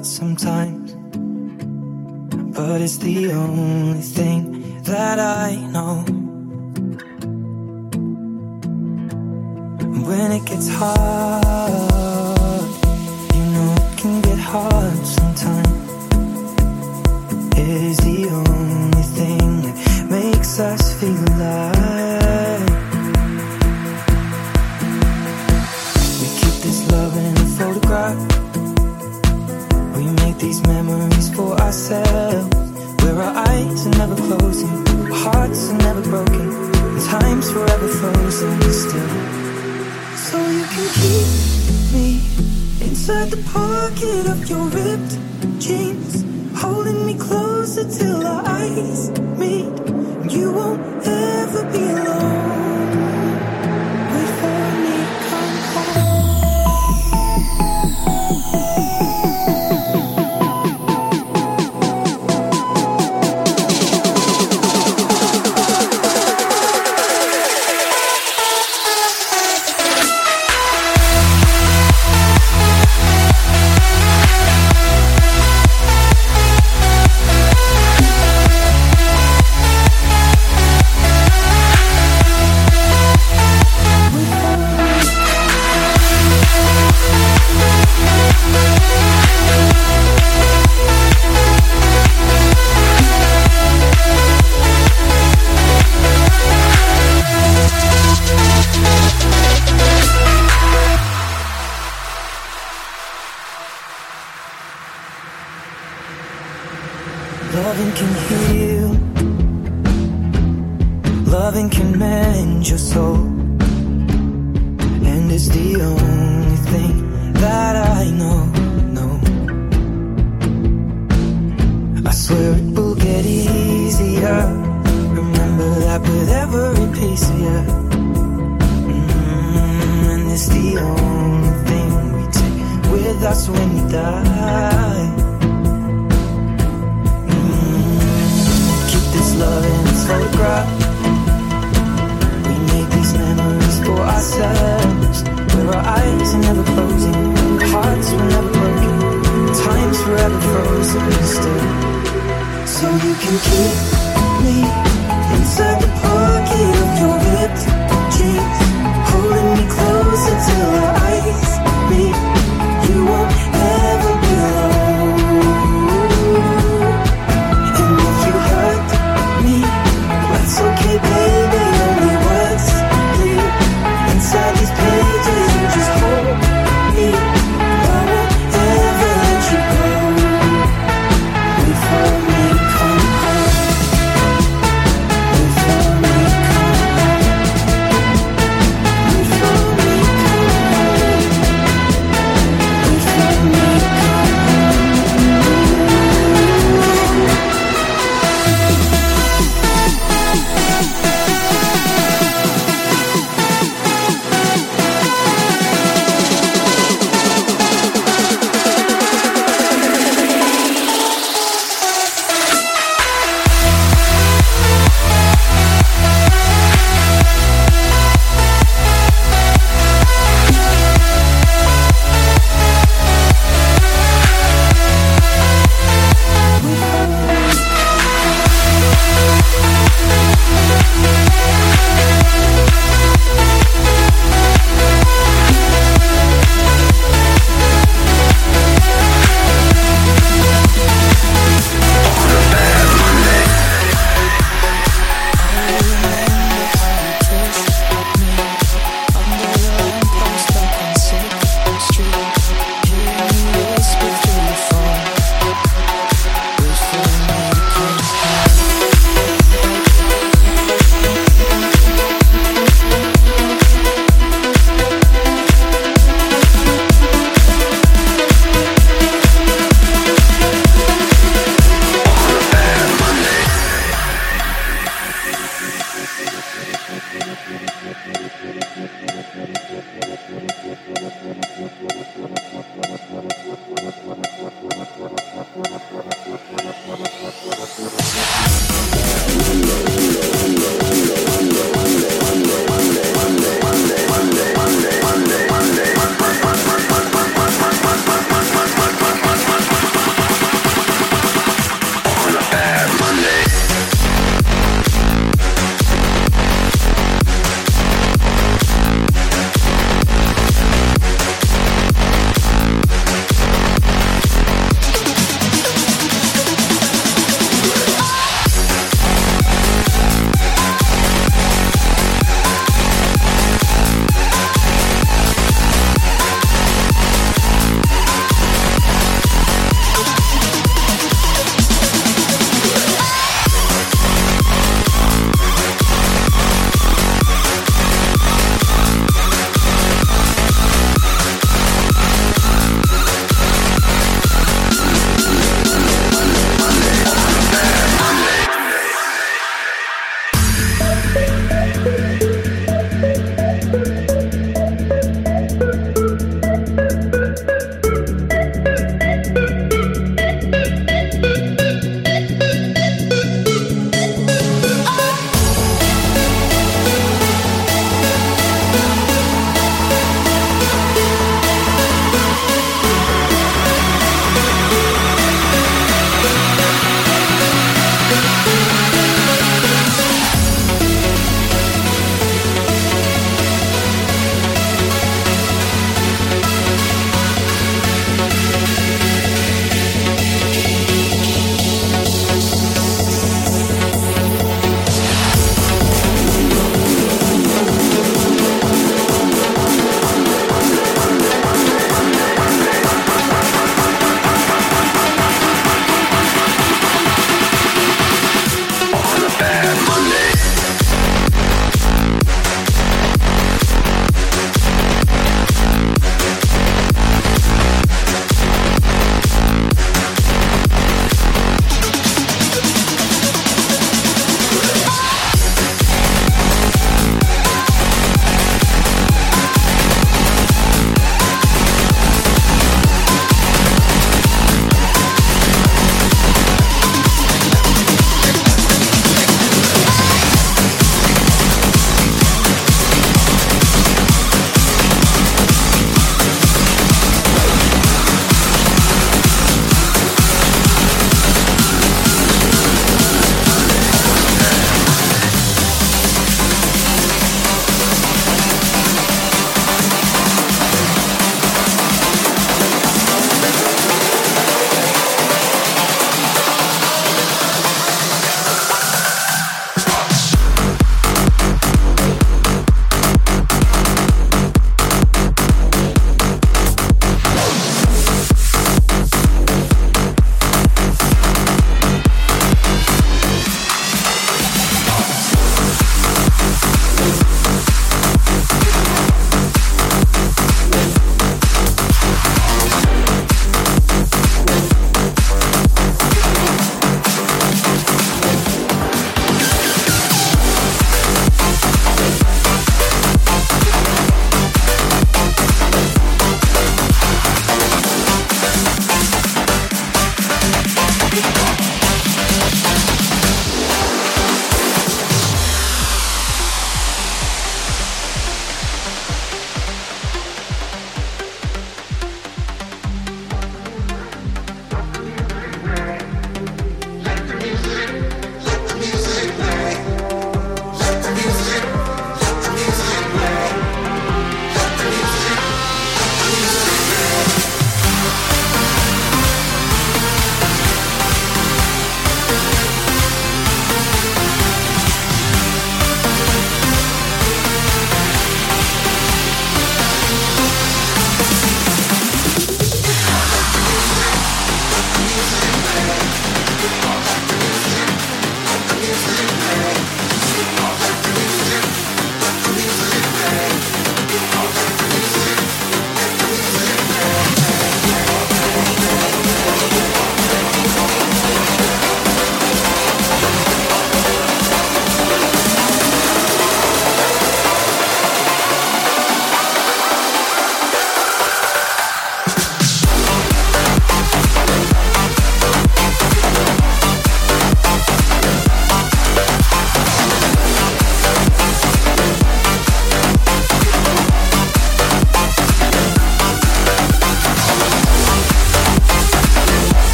hurt sometimes. But it's the only thing that I know. When it gets hard, inside the pocket of your ripped jeans, holding me closer till our eyes meet. You won't ever be alone. Loving can heal. Loving can mend your soul. And it's the only thing that I know. No. I swear it will get easier. Remember that with every piece of you. Mm -hmm. And it's the only thing we take with us when we die. loving is photograph. We made these memories for ourselves. Where our eyes are never closing, hearts were never broken, time's forever frozen still. So you can keep me inside the pocket of your ripped jeans.